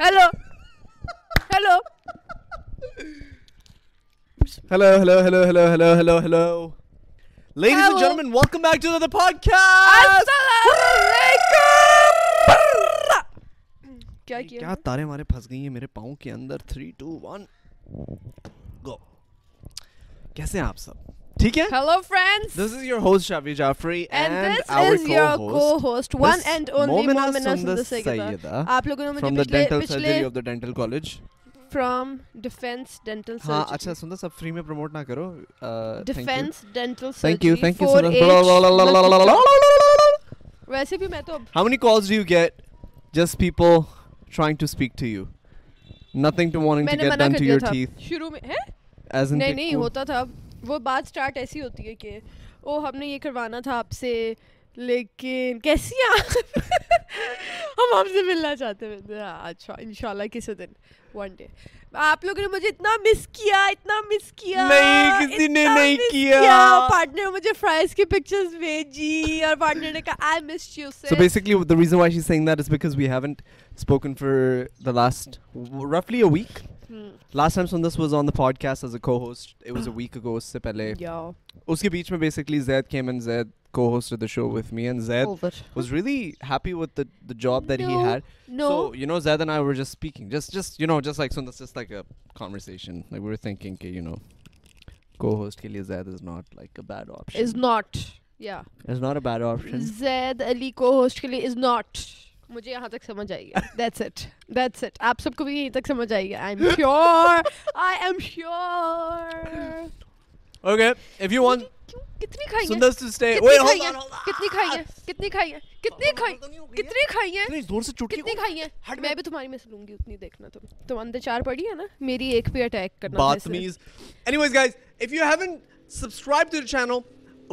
Hello hello Hello, hello, hello, hello, hello, hello, hello. Ladies and gentlemen, welcome back to the podcast. کیا کیا کیا تارے ہمارے پھنس گئی ہیں میرے پاؤں کے اندر 3 2 1 گو کیسے ہیں آپ سب ویسے بھی میں تو ہاؤنی جس پیپلنگ نہیں ہوتا تھا وہ بات اسٹارٹ ایسی ہوتی ہے کہ او ہم نے یہ کروانا تھا آپ سے لیکن کیسی آپ؟ ہم آپ سے ملنا چاہتے ہیں۔ اچھا ان شاء اللہ کسی دن ون ڈے آپ لوگوں نے مجھے اتنا مس کیا اتنا مس کیا نہیں، کسی نے نہیں کیا۔ پارٹنر نے مجھے فرائز کی پکچرز بھیجی اور پارٹنر نے کہا I miss you So basically, the reason why she's saying that is because we haven't spoken for the last roughly a week. Last time Sundas was on the podcast as a co host it was a week ago اس سے پہلے. اس کے بیچ میں basically Zaid came and Zaid co host the show with me and Zaid was really happy with the job that he had no you know Zaid and I were just speaking just just you know just like Sundas just like a conversation like we were thinking کہ you know co host کے لیے Zaid is not like a bad option is not یا is not a bad option Zaid Ali co host کے لیے is not مجھے یہاں تک سمجھ آئی ہے۔ دیٹس اٹ دیٹس اٹ آپ سب کو بھی یہیں تک سمجھ آئی ہے۔ I am sure I am sure Okay, if you want کتنی کھائی stay. کتنی کھائی on. کتنی کھائی ہیں؟ کتنی کھائی ہیں؟ کتنی کھائی کتنی کھائی ہیں؟ اتنی زور سے چٹکی کتنی کھائی ہیں؟ ہٹ میں بھی تمہاری میں سے لوں گی اتنی دیکھنا تم۔ تم اندر چار پڑی ہے نا؟ میری ایک پہ اٹیک کرنا اسے۔ Batmiz. Anyways, guys, if you haven't subscribed to the channel,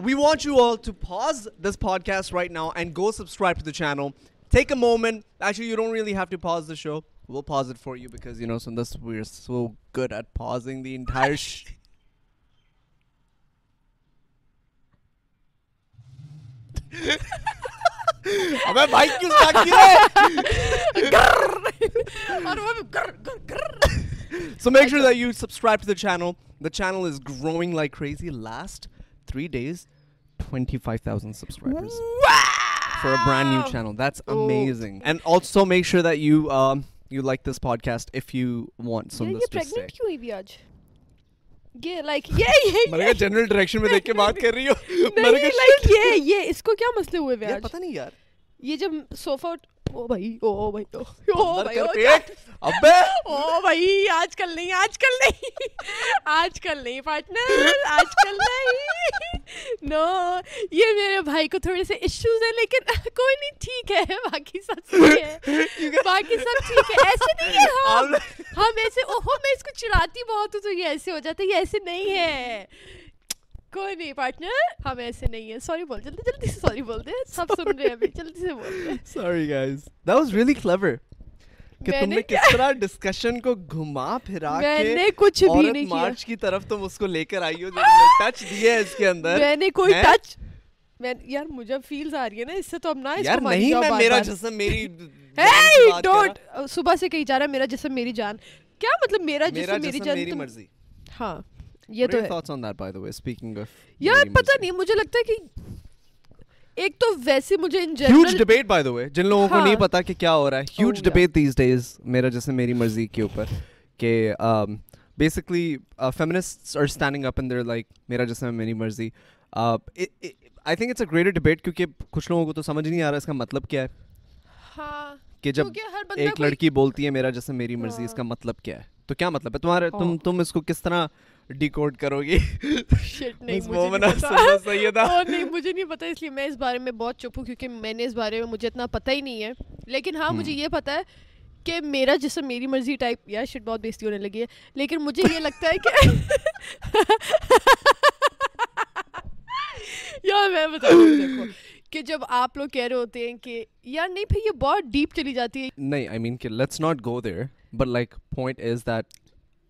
we want you all to pause this podcast right now and go subscribe to the channel. Take a moment. Actually, you don't really have to pause the show. We'll pause it for you because you know, Sundas, we're so good at pausing the entire. Sh- ابے بھائی کیوں start کیا اور وہ بھی گر گر گر So make sure that you subscribe to the channel. The channel is growing like crazy. Last three days, 25,000 subscribers for a brand new channel. That's Oh. amazing. And also make sure that you um you like this podcast if you want یہ Sundas to stay. Pregnant کیوں ہوئی بھی آج یہ like یہ یہ میں نے کہا جنرل ڈائریکشن میں دیکھ کے بات کر رہی ہو میں نے نہیں کہا لائک یہ یہ اس کو کیا مسئلے ہوئے ہوئے یار آج پتہ نہیں یار یہ جب صوفہ او بھائی او بھائی او بھائی ابے! او بھائی آج کل نہیں آج کل نہیں۔ آج کل نہیں پارٹنر آج کل نہیں۔ نو یہ میرے بھائی کو تھوڑے سے ایشوز ہیں لیکن کوئی نہیں ٹھیک ہے باقی سب ٹھیک ہے۔ باقی سب ٹھیک ہے۔ ایسے نہیں ہے ہم ایسے اوہو میں اس کو چڑھاتی بہت ہوں تو یہ ایسے ہو جاتا ہے یہ ایسے نہیں ہے۔ کوئی نہیں پارٹنر ہم ایسے نہیں ہیں۔ سوری بول جلدی جلدی سے سوری بول دے سب سن رہے ہیں ابھی جلدی سے بول دے sorry guys that was really clever کہ تم نے کس طرح ڈسکشن کو گھما پھرا میں کے نے کچھ بھی نہیں کیا۔ مارچ کی طرف تم اس کو لے کر آئی ہو ٹچ دیا ہے اس کے اندر۔ میں نے کوئی؟ ٹچ میں یار مجھے فیلز آ رہی ہے نا اس سے تو اب نہ اس یار نہیں میں میرا جسم میری Hey, don't! صبح سے کہی جا رہا ہے میرا جسم میری جان۔ کیا مطلب میرا جسم میری جان؟ میری مرضی۔ ہاں یہ تو ہے۔ یار پتہ نہیں مجھے لگتا ہے کہ ایک تو ویسے مجھے ان huge debate by the way جن لوگوں کو نہیں ہاں۔ پتا کہ کیا ہو رہا ہے. ہیوج. ڈبیٹ دیز ڈیز میرا جیسے میری مرضی کے اوپر کہ basically feminist are standing up in their like میرا جیسے میری مرضی. I think it's a greater debate کیونکہ کچھ لوگوں کو تو سمجھ نہیں آ رہا اس کا مطلب کیا ہے. ہاں. کہ جب ایک لڑکی بولتی ہے میرا جیسے میری مرضی اس کا مطلب کیا ہے؟ تو کیا مطلب ہے؟ تمہارے تم ہاں۔ تم اس کو کس طرح ڈیکوڈ کرو گی نہیں مجھے نہیں پتا۔ Sayyida. Oh, نہیں مجھے نہیں پتا اس لیے میں اس بارے میں بہت چپ ہوں کیونکہ میں نے اس بارے میں مجھے اتنا پتہ ہی نہیں ہے۔ لیکن ہاں مجھے یہ پتا ہے کہ میرا جسم میری مرضی ٹائپ یا شٹ بہت بیستی ہونے لگی ہے۔ لیکن مجھے یہ لگتا ہے کہ یار میں دیکھو کہ جب آپ لوگ کہہ رہے ہوتے ہیں کہ یار نہیں پھر یہ بہت ڈیپ چلی جاتی ہے۔ نہیں آئی مین کہ let's not go there but like point is that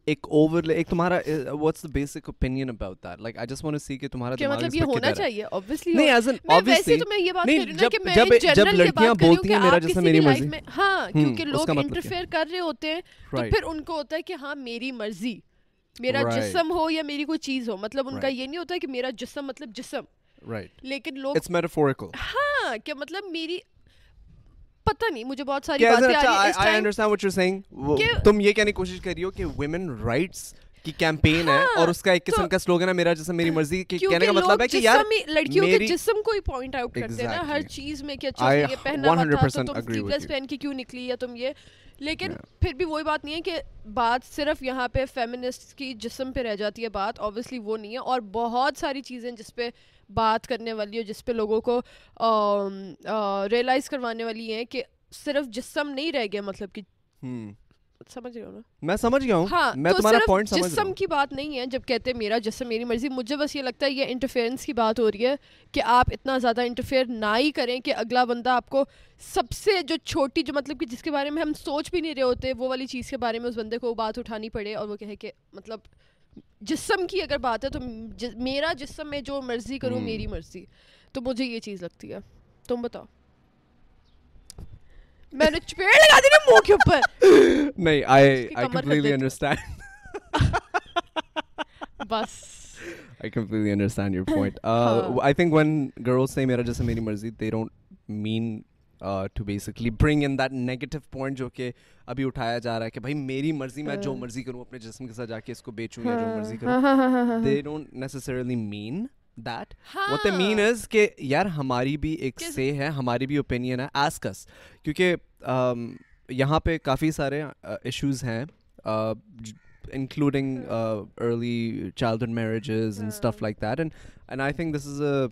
ایک اوور ایک تمہارا what's the basic opinion about that like I just want to see کہ تمہارا کہ مطلب یہ ہونا چاہیے obviously نہیں ایز ان obviously تو میں یہ بات کر رہی ہوں کہ میں جب جب لڑکیاں بولتی ہیں میرا میری مرضی۔ ہاں کیونکہ لوگ انٹرفیئر کر رہے ہوتے ہیں تو پھر ان کو ہوتا ہے کہ ہاں میری مرضی میرا جسم ہو یا میری کوئی چیز ہو مطلب ان کا یہ نہیں ہوتا کہ میرا جسم مطلب جسم۔ لیکن لوگ ہاں کہ مطلب میری پتہ نہیں مجھے بہت ساری باتیں انڈرسٹینڈ واٹ یو سیئنگ تم یہ کہنے کی کوشش کر رہی ہو کہ ویمن رائٹس کی کیمپین ہے اور اس کا ایک قسم کا سلوگن ہے میرا جسم میری مرضی کہنے کا مطلب ہے کہ یار لڑکیوں کے جسم کو ہی پوائنٹ آؤٹ ہیں ہر چیز میں کہ اچھا یہ پہنا ہوا تھا تو تم پہن کے کیوں نکلی یا تم یہ؟ لیکن پھر بھی وہی بات نہیں ہے کہ بات صرف یہاں پہ فیمنسٹ کی جسم پہ رہ جاتی ہے بات اوبیسلی وہ نہیں ہے اور بہت ساری چیزیں جس پہ بات کرنے والی ہے جس پہ لوگوں کو ریئلائز کروانے والی ہیں کہ صرف جسم نہیں رہ گیا مطلب کہ سمجھ رہے ہو نا؟ میں سمجھ گیا ہوں۔ ہاں میں تمہارا پوائنٹ سمجھ جسم کی بات نہیں ہے جب کہتے ہیں میرا جسم میری مرضی مجھے بس یہ لگتا ہے یہ انٹرفیئرنس کی بات ہو رہی ہے کہ آپ اتنا زیادہ انٹرفیئر نہ ہی کریں کہ اگلا بندہ آپ کو سب سے جو چھوٹی جو مطلب کہ جس کے بارے میں ہم سوچ بھی نہیں رہے ہوتے وہ والی چیز کے بارے میں اس بندے کو بات اٹھانی پڑے اور وہ کہے کہ مطلب جسم کی اگر بات ہے تو میرا جسم میں جو مرضی کروں میری مرضی تو مجھے یہ چیز لگتی ہے۔ تم بتاؤ۔ میں نے چپیڑ لگا دی نا منہ کے اوپر۔ نہیں آئی آئی کمپلیٹلی انڈرسٹینڈ بس۔ I completely understand your point. Uh, I think when girls say میرا جیسے میری مرضی they don't mean uh, to basically bring in that negative point جو کہ ابھی اٹھایا جا رہا ہے کہ بھائی میری مرضی میں جو مرضی کروں اپنے جسم کے ساتھ جا کے اس کو بیچوں یا جو مرضی کروں۔ They don't necessarily mean that a man is کہ یار ہماری بھی ایک سے ہے ہماری بھی اوپینین ہے ایسکس کیونکہ یہاں پہ کافی سارے ایشوز ہیں including early childhood marriages and stuff like that and and I think this is a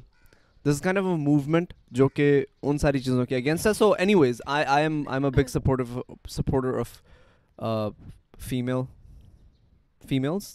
this kind of a movement جو کہ ان ساری چیزوں کے اگینسٹ ہے so anyways I I am I am a big support supporter of female females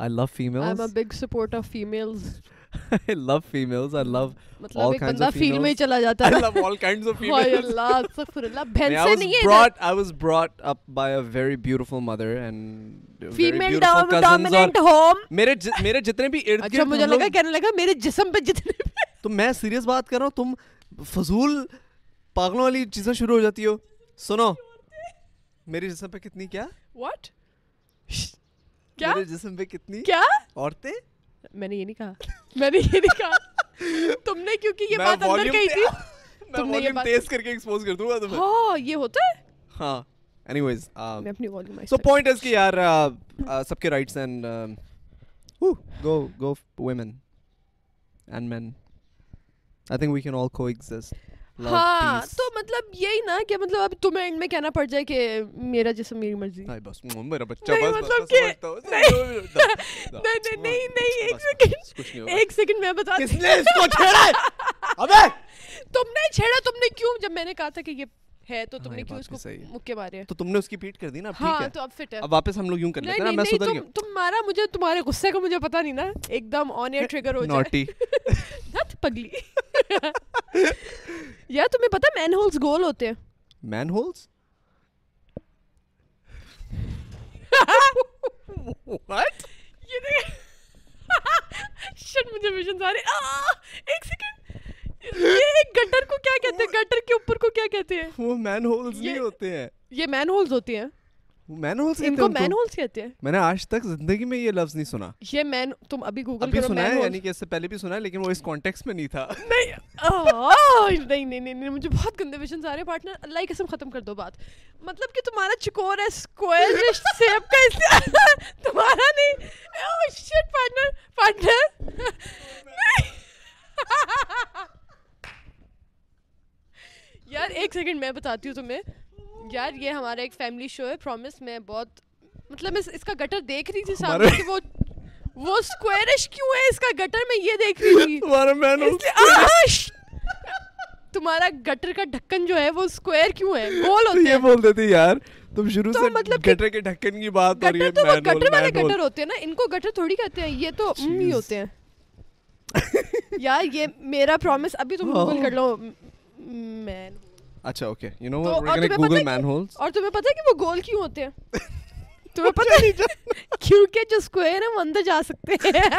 I love females. I'm a big supporter of females. I love females. I love مطلب all kinds of females. میں چلا جاتا ہے. I love all kinds of females. ہائے اللہ استغفر اللہ بہن سے نہیں ہے brought I was brought up by a very beautiful mother and female dominant home میرے میرے جتنے بھی ارد اچھا مجھے لگا کہنے لگا میرے جسم پہ جتنے تو میں سیریس بات کر رہا ہوں تم فضول پاگلوں والی چیزیں شروع ہو جاتی ہو۔ سنو۔ میرے جسم پہ کتنی کیا؟ واٹ کیا؟ جسم پہ کتنی؟ کیا؟ عورتیں؟ میں نے یہ نہیں کہا۔ میں نے یہ نہیں کہا۔ تم نے کیونکہ یہ بات اندر کہی تھی۔ تم نے یہ بات تیز کر کے ایکسپوز کر دوں گا تمہیں۔ ہاں یہ ہوتا ہے۔ ہاں۔ اینی ویز میں اپنی والیوم سو پوائنٹ کہ یار سب کے rights and go go women and men I think we can all coexist ہاں تو مطلب یہی نا کہ مطلب اب تمہیں اینڈ میں کہنا پڑ جائے کہ میرا جسم میری مرضی۔ بس میرا بچہ بس نہیں نہیں نہیں ایک سیکنڈ ایک سیکنڈ میں بتا کس نے اس کو چھیڑا ہے؟ ابے! تم نے چھیڑا تم نے کیوں؟ جب میں نے کہا تھا کہ یہ ہے تو تم نے کیوں اس کو مکے مارے؟ تو تم نے اس کی پیٹ کر دی نا؟ ہاں تو اب فٹ ہے۔ اب واپس ہم لوگ یوں کر لیتے ہیں میں سدھر گیا تمہارا مجھے تمہارے غصے کا مجھے پتہ نہیں نا۔ ایک دم آن ایئر ٹریگر ہو جائے۔ پگلی۔ یا تمہیں پتہ مین ہولز گول ہوتے ہیں؟ مین ہولز شٹ مجھے ویژن آ رہے ایک سیکنڈ یہ گٹر کو کیا کہتے ہیں؟ گٹر کے اوپر کو کیا کہتے ہیں؟ وہ مین ہولز نہیں ہوتے ہیں۔ یہ مین ہولز ہوتے ہیں۔ مین ہولز ان کو مین ہولز کہتے ہیں میں نے آج تک زندگی میں یہ لفظ نہیں سنا یہ مین تم ابھی گوگل کرو سنا ہے یعنی کہ اس سے پہلے بھی سنا ہے لیکن وہ اس کانٹیکس میں نہیں تھا نہیں نہیں نہیں نہیں مجھے بہت گندے ویژنز آ رہے ہیں پارٹنر اللہ کی قسم ختم کر دو بات مطلب کہ تمہارا چکور ہے شیپ کا تمہارا نہیں شٹ پارٹنر پارٹنر یار ایک سیکنڈ میں بتاتی ہوں تمہیں یار یہ ہمارا ایک فیملی شو ہے پرومس میں بہت مطلب میں اس کا گٹر دیکھ رہی تھی سامنے کہ وہ وہ اسکوائرش کیوں ہے؟ اس کا گٹر میں یہ دیکھ رہی تھی۔ تمہارا مین تمہارا گٹر کا ڈھکن جو ہے وہ اسکوائر کیوں ہے؟ گول ہوتے ہیں۔ یہ بول دیتے یار تم شروع سے مطلب گٹر کے ڈھکن کی بات ہو رہی ہے تو وہ گٹر والے گٹر ہوتے ہیں نا ان کو گٹر تھوڑی کہتے ہیں یہ تو ہی ہوتے ہیں۔ یار یہ میرا پرومس ابھی تم گوگل کر لو۔ اچھا okay you know Google manholes اور تمہیں پتہ ہے کہ وہ گول کیوں ہوتے ہیں؟ تمہیں پتہ نہیں کیونکہ جو اسکوئر ہے وہ اندر جا سکتے ہیں۔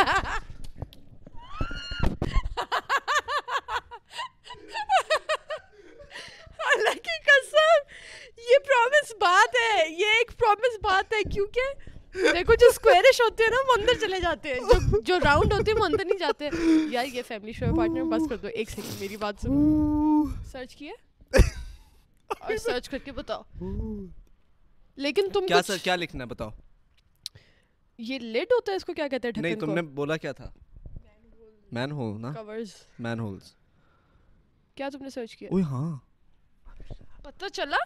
اللہ کی قسم یہ پرومس بات ہے یہ ایک پرومس بات ہے کیونکہ دیکھو جو اسکوئرش ہوتے ہیں نا وہ اندر چلے جاتے ہیں۔ جو جو راؤنڈ ہوتے ہیں وہ اندر نہیں جاتے۔ یار یہ فیملی شو پارٹنر بس کر دو۔ ایک سیکنڈ میری بات سنو۔ سرچ کیا اور سرچ کر کے بتاؤ۔ لیکن تم کیا سر کیا لکھنا ہے؟ بتاؤ۔ یہ لیٹ ہوتا ہے اس کو کیا کہتے ہیں؟ نہیں تم نے بولا کیا تھا؟ مین ہول نا؟ کورز مین ہولز کیا تم نے سرچ کیا؟ اوہ ہاں۔ پتہ چلا؟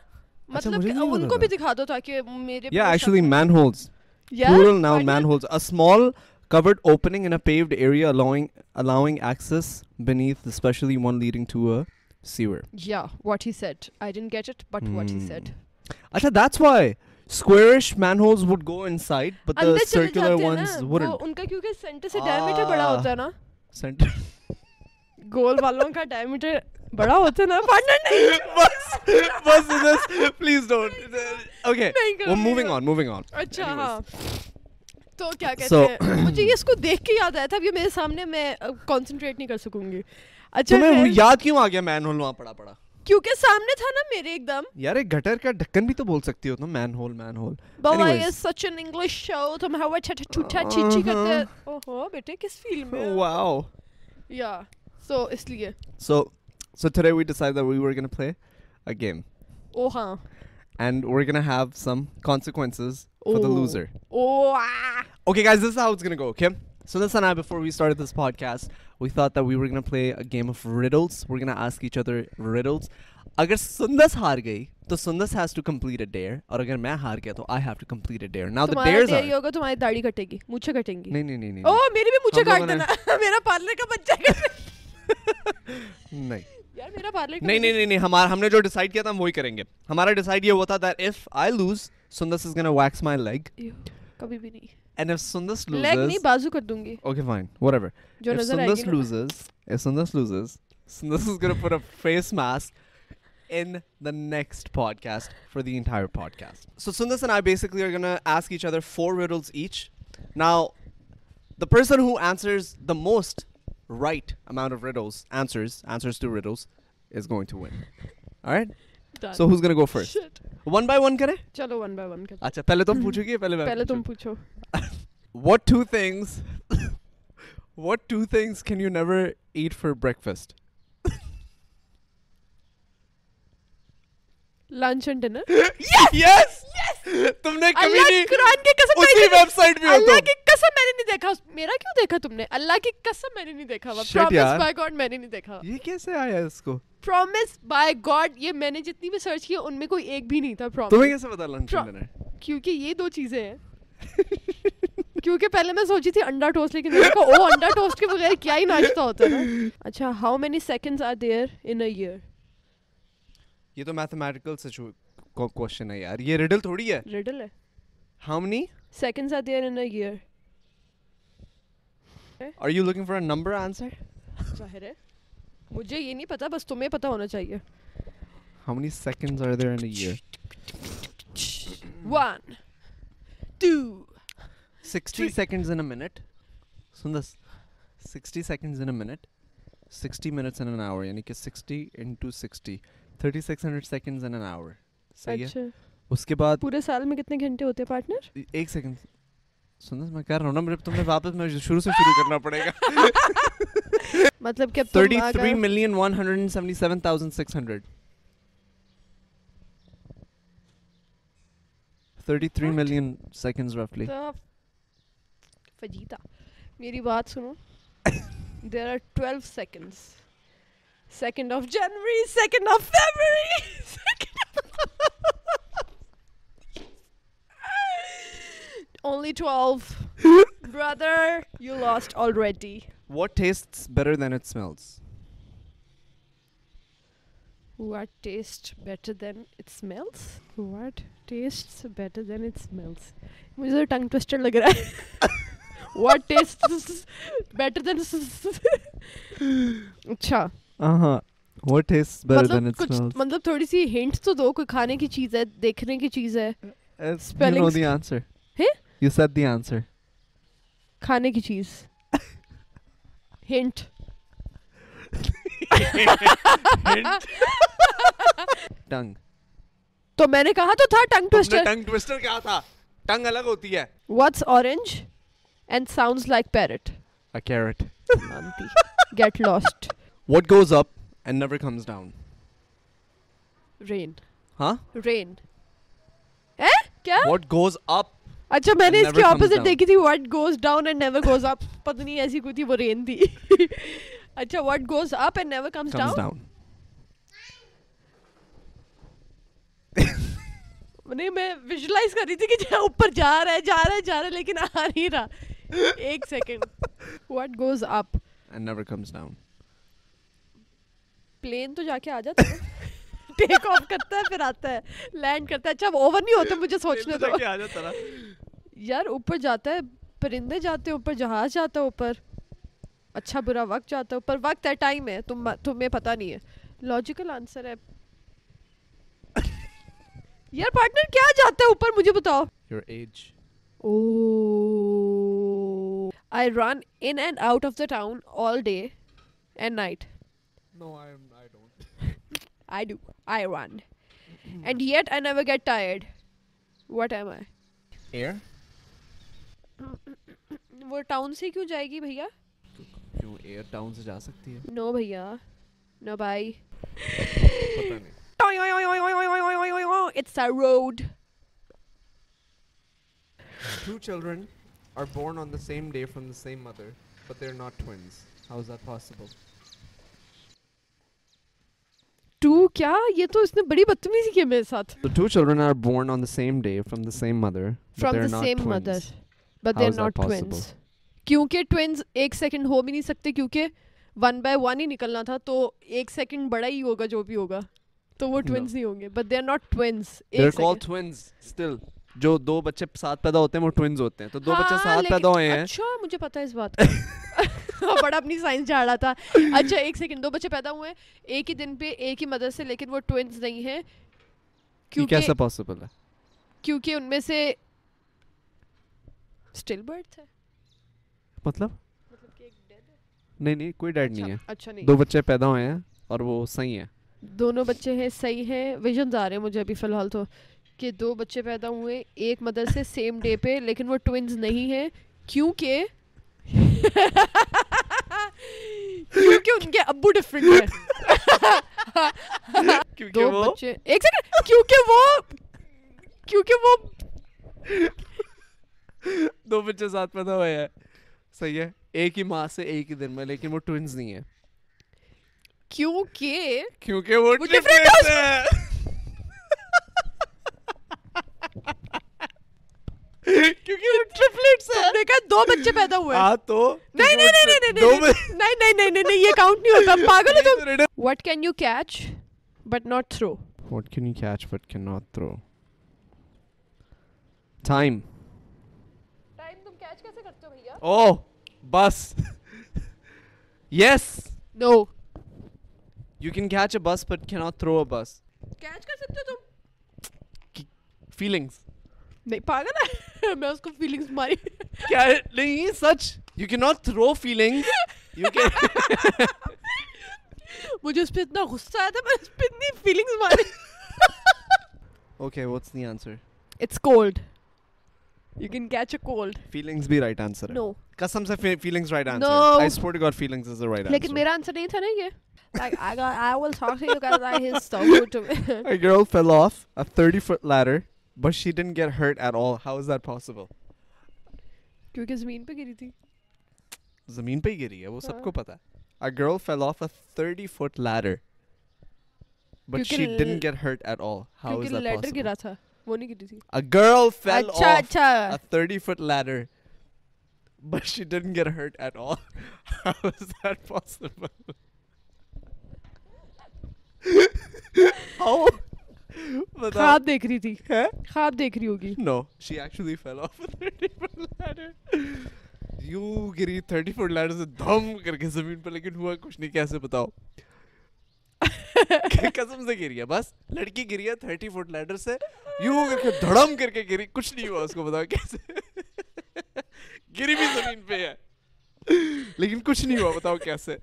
اچھا، مطلب ان کو۔ بھی دکھا دو تاکہ میرے Yeah, actually manholes. Plural noun manholes. A small covered opening in a paved area allowing allowing access beneath, especially one leading to a sewer. Yeah, what he said. I didn't get it, but what he said. Acha, that's why squarish manholes would go inside, but the circular ones wouldn't. وہ ان کا کیونکہ centre سے diameter بڑا ہوتا ہے نا Center. گول والوں کا ڈائمیٹر بڑا ہوتا ہے نا پارٹنر نہیں don't. Okay. نہیں کرو Well, نہیں moving کرو۔ on. Moving on. اچھا. ہاں تو کیا کہتے ہیں مجھے اس کو دیکھ کے یاد آیا تھا اب یہ میرے سامنے میں کانسنٹریٹ نہیں کر سکوں گی اچھا تمہیں یاد کیوں آ گیا مین ہول وہاں پڑا پڑا۔ کیونکہ سامنے تھا نا میرے ایک دم۔ یار ایک گٹر کا ڈھکن بھی تو بول سکتی ہو تم مین ہول مین ہول بابا. یہ سچ این انگلش شو تم ہوا چھٹا چھوٹا چیچی کرتے اوہو بیٹے کس فیلڈ میں واو یا سو اس لیے۔ So, so today we decided that we were gonna play a game, او ہاں and we're gonna have some consequences for the Oh. loser. O a Okay, guys, this is how it's gonna go. So this and I, before we started this podcast, we thought that we were gonna play a game of riddles. We're gonna ask each other riddles. اگر سندس ہار گئی تو سندس has to complete a dare. اور اگر میں ہار گیا تو I have to complete a dare. Now the تمہارا dares ڈیئر are یہ ہوگا تمہاری داڑھی کٹے گی مجھے کٹیں گی نہیں نہیں نہیں او میری بھی مجھے کاٹ دینا میرا پارلر کا بچہ نہیں یار میرا پارلر نہیں نہیں نہیں ہمارا ہم نے جو ڈیسائیڈ کیا تھا ہم وہی کریں گے ہمارا ڈیسائیڈ یہ ہوا تھا دیٹ اف آئی لوز سندس از گنا ویکس مائی لیگ کبھی بھی نہیں end of Sundus losers league نہیں بازو کر دوں گی اوکے فائن واٹ ایور جو نظر آئے گی سندس losers if Sundas losers Sundas is gonna put a face mask in the next podcast for the entire podcast so Sundas and I basically are gonna ask each other four riddles each now the person who answers the most right amount of riddles answers answers to riddles is going to win right Done. So who's gonna go first? Shit. One by one, kare? چلو one by one کر اچھا پہلے تم پوچھو گے پہلے پہلے تم؟ پوچھو What two things? what two things can you never eat for breakfast? Lunch and dinner yes تم نے کبھی نہیں قرآن کی قسم اسی ویب سائٹ پہ ہو اللہ کی قسم میں نے نہیں دیکھا۔ میرا کیوں دیکھا تم نے؟ اللہ کی قسم میں نے نہیں دیکھا۔ پرومس۔ بائی گاڈ میں نے نہیں دیکھا۔ یہ کیسے آیا اس کو؟ پرومس بائی گاڈ یہ میں نے جتنی بھی سرچ کی ان میں کوئی ایک بھی نہیں تھا تمہیں پرومس کیسے پتا لنچ Pro- ڈنر کیونکہ یہ دو چیزیں ہیں۔ کیونکہ پہلے میں سوچی تھی انڈا ٹوسٹ لیکن میں کہا او انڈا ٹوسٹ کے بغیر کیا ہی ناشتہ ہوتا ہے اچھا how many seconds are there in a year یہ تو میتھمیٹیکل کوشچن ہے یار. یہ ریڈل تھوڑی ہے. ریڈل ہے. How many seconds are there in a year are you looking for a number answer ظاہر ہے مجھے یہ نہیں پتا بس تمہیں پتا ہونا چاہیے how many seconds are there in a year one two 60 seconds in a minute. سندس 60 seconds in a minute. 60 minutes in an hour یعنی کہ 60 into 60 3600 seconds in an hour. صحیح ہے۔ اچھا۔ اس کے بعد پورے سال میں کتنے گھنٹے ہوتے ہیں پارٹنر ایک سیکنڈ میں کر رہا ہوں نا میرے واپس میں شروع سے شروع کرنا پڑے گا۔ مطلب کہ اب تم 33 اگر- million 177,600 33 What? million seconds roughly تو فجیتا میری بات سنو۔ There are second of January second of February only twelve brother you lost already what tastes better than it smells What tastes better than it smells? What tastes better than it smells? مجھے ٹنگ toaster لگ رہا ہے What tastes better than اچھا uh-huh what tastes better than مطلب it کچھ smells مطلب تھوڑی سی hint تو دو کوئی کھانے کی چیز ہے دیکھنے کی چیز ہے Uh, you spelling know the you said the answer کھانے کی چیز. ہنٹ ٹنگ تو میں نے کہا تو تھا ٹنگ ٹویسٹر ٹنگ ٹوسٹر کیا تھا. ٹنگ الگ ہوتی ہے. What's orange and sound like parrot carrot get lost what goes up and never comes down rain ہاں رین کیا? Eh? گوز اپ اچھا میں نے اس کی اپوزٹ دیکھی تھی what goes down and never goes up پتہ نہیں ایسی کوئی تھی وہ رین تھی۔ اچھا what goes up and never comes down نہیں میں ویژلائز کر رہی تھی کہ اوپر جا رہا ہے جا رہا ہے جا رہا ہے لیکن آ نہیں رہا۔ ایک second what goes up and never comes down plane تو جا کے آ جاتا ہے ٹیک آف کرتا ہے پھر آتا ہے لینڈ کرتا ہے۔ اچھا اوور نہیں ہوتا مجھے سوچنے دو۔ یار اوپر جاتا ہے پرندے جاتے ہیں اوپر جہاز جاتا ہے اوپر۔ اچھا برا وقت جاتا ہے اوپر۔ وقت ہے ٹائم ہے۔ تم تمہیں پتہ نہیں ہے۔ لاجیکل آنسر ہے۔ یار پارٹنر کیا جاتا ہے اوپر؟ مجھے بتاؤ۔ Your age oh I run in and out of the town all day and night no I I don't I do I run and yet I never get tired what am I air وہ town سے کیوں جائے گی بھیا؟ کیوں year town سے جا سکتی ہے؟ نو بھیا نو میرے but they are not twins کیونکہ ٹوینس ایک سیکنڈ ہو بھی نہیں سکتے کیونکہ ون بائی ون ہی نکلنا تھا تو ایک سیکنڈ بڑا ہی ہوگا جو بھی ہوگا تو وہ ٹوینس نہیں ہوں گے but they are not twins twins still جو دو بچے ساتھ پیدا ہوتے ہیں وہ ٹوینز ہوتے ہیں تو دو بچے ساتھ پیدا ہوئے ہیں اچھا مجھے پتا اس بات کا بڑا اپنی سائنس جھاڑا تھا اچھا ایک سیکنڈ دو بچے پیدا ہوئے ہیں ایک ہی دن پہ ایک ہی مدد سے لیکن وہ ٹوینز نہیں ہیں کیونکہ کیسا پاسبل ہے کیونکہ ان میں سے اسٹل برتھ ہے? مطلب؟ نہیں نہیں کوئی ڈیڈ نہیں اچھا، ہے۔ اچھا دو بچے پیدا ہوئے ہیں اور وہ صحیح ہیں۔ دونوں بچے ہیں صحیح ہیں۔ ویژنز آ رہے ہیں مجھے ابھی فی الحال تو کہ دو بچے پیدا ہوئے ایک مدر سے سیم ڈے پہ لیکن وہ ٹوئنز نہیں ہیں۔ کیونکہ کیونکہ ان کے ابو ڈفرینٹ ہیں۔ دو بچے ایک سیکنڈ کیونکہ وہ کیونکہ وہ دو بچے ساتھ پیدا ہوئے ہیں۔ صحیح ہے۔ ایک ہی ماں سے ایک ہی دن میں لیکن وہ ٹوئنز نہیں ہیں۔ کیونکہ کیونکہ وہ دو بچے پیدا ہوئے۔ وٹ کاؤنٹ نہیں ہوتا۔ Can you catch but not throw what can you catch but can not throw time oh bus yes no you can catch a bus but کی ناٹ تھرو اے بس کیچ کر سکتے ہو تم feelings نہیں پاگل ہے میں اس کو فیلنگس ماری کیا نہیں سچ you can not throw feeling you can مجھے اس پہ اتنا غصہ آیا تھا میں اس پہ اتنی فیلنگس ماری okay what's the answer it's cold you can catch a cold feelings بھی رائٹ آنسر ہے نو قسم سے فیلنگز رائٹ آنسر ہے I support god feelings is the right answer لیکن میرا آنسر نہیں تھا نا یہ like I got I will talk to you guys I has stop to me a girl fell off a 30 feet ladder but she didn't get hurt at all how is that possible کیونکہ زمین پہ گری تھی زمین پہ ہی گری ہے وہ سب کو پتہ ہے a girl fell off a 30 feet ladder but she didn't get hurt at all how is that possible کیونکہ لیڈر گرا تھا وہ نہیں گری تھی۔ گرل فیل اچھا اچھا۔ 30 feet ladder but she get hurt at all how is that how خواب دیکھ رہی تھی۔ خواب دیکھ رہی ہوگی۔ No she actually fell off 30 feet ladder یوں گری 30 فٹ لیڈر سے دھم کر کے زمین پر لیکن ہوا کچھ نہیں کیسے بتاؤ؟ قسم سے گری ہے۔ بس لڑکی گری ہے تھرٹی فٹ لیڈر سے۔ یوں کر کے دھڑم کر کے گری کچھ نہیں ہوا اس کو بتاؤ کیسے۔ گری بھی زمین پہ ہے۔ لیکن کچھ نہیں ہوا بتاؤ کیسے۔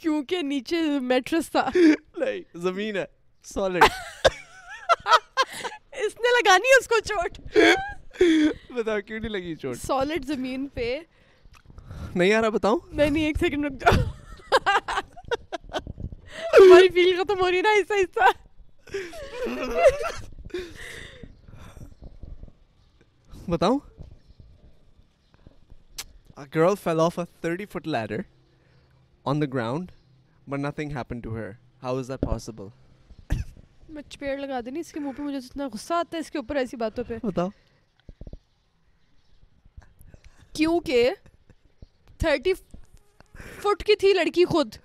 کیونکہ نیچے میٹرس تھا۔ نہیں زمین ہے۔ سالڈ اس نے لگانی اس کو چوٹ۔ بتاؤ کیوں نہیں لگی چوٹ؟ سالڈ زمین پہ۔ نہیں آ رہا بتاؤں۔ نہیں نہیں ایک سیکنڈ رک جاؤ۔ ہماری فیل ختم ہو رہی نا ایسا ایسا بتاؤں A girl fell off a 30 foot ladder on the ground, but nothing happened to her. How is that possible? میں چپیڑ لگا دینی اس کے منہ پہ مجھے اتنا غصہ آتا ہے اس کے اوپر ایسی باتوں پہ بتاؤ کیونکہ تھرٹی فٹ کی تھی لڑکی خود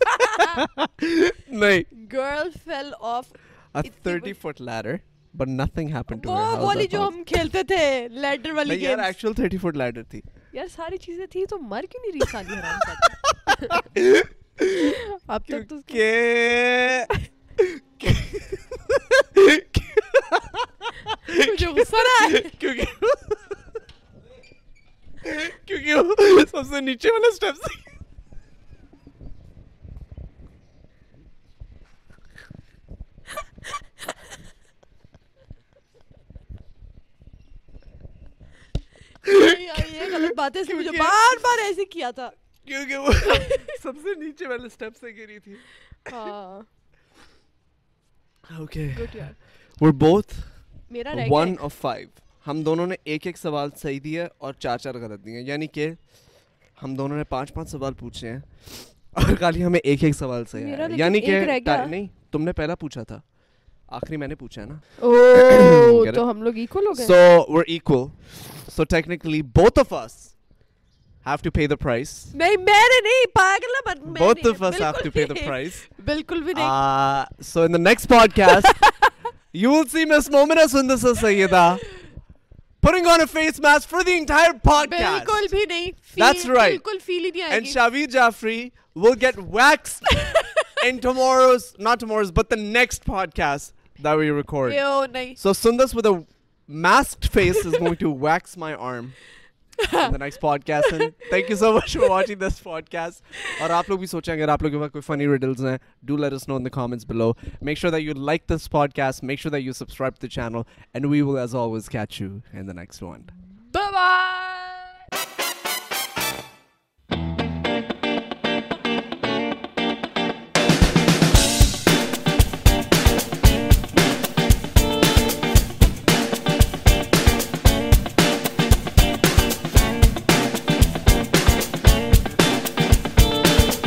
نہیں girl fell off a 30 foot ladder but nothing happened to وہ والی جو? ہم کھیلتے تھے لیڈر والی نہیں یار گیم ایکچوئل 30 فٹ لیڈر تھی یار ساری چیزیں تھی تو مر کیوں نہیں رہی سالی حرام اب تک تو کہ مجھے غصہ رہا ہے کیونکہ کیونکہ سب سے نیچے والا اسٹیپ یہ غلط بات ہے اس نے مجھے بار بار ایسے کیا تھا کیونکہ وہ سب سے نیچے والے اسٹیپ سے گری تھی ہاں اوکے we're both میرا رہ one گیا of five. ہم دونوں نے ایک ایک سوال صحیح دیا اور چار چار غلط دیے یعنی کہ ہم دونوں نے پانچ پانچ سوال پوچھے ہیں اور خالی ہمیں ایک ایک سوال صحیح یعنی کہ نہیں تم نے پہلا پوچھا تھا آخری میں نے پوچھا نا۔ تو ہم لوگ گیٹ ویکس مس ناٹ مورٹ داسٹ that we record یو نہیں so Sundas with a masked face is going to wax my arm in the next podcast and thank you so much for watching this podcast اور آپ لوگ بھی سوچیں اگر آپ لوگ کے پاس کوئی funny riddles ہیں do let us know in the comments below make sure that you like this podcast make sure that you subscribe to the channel and we will as always catch you in the next one bye bye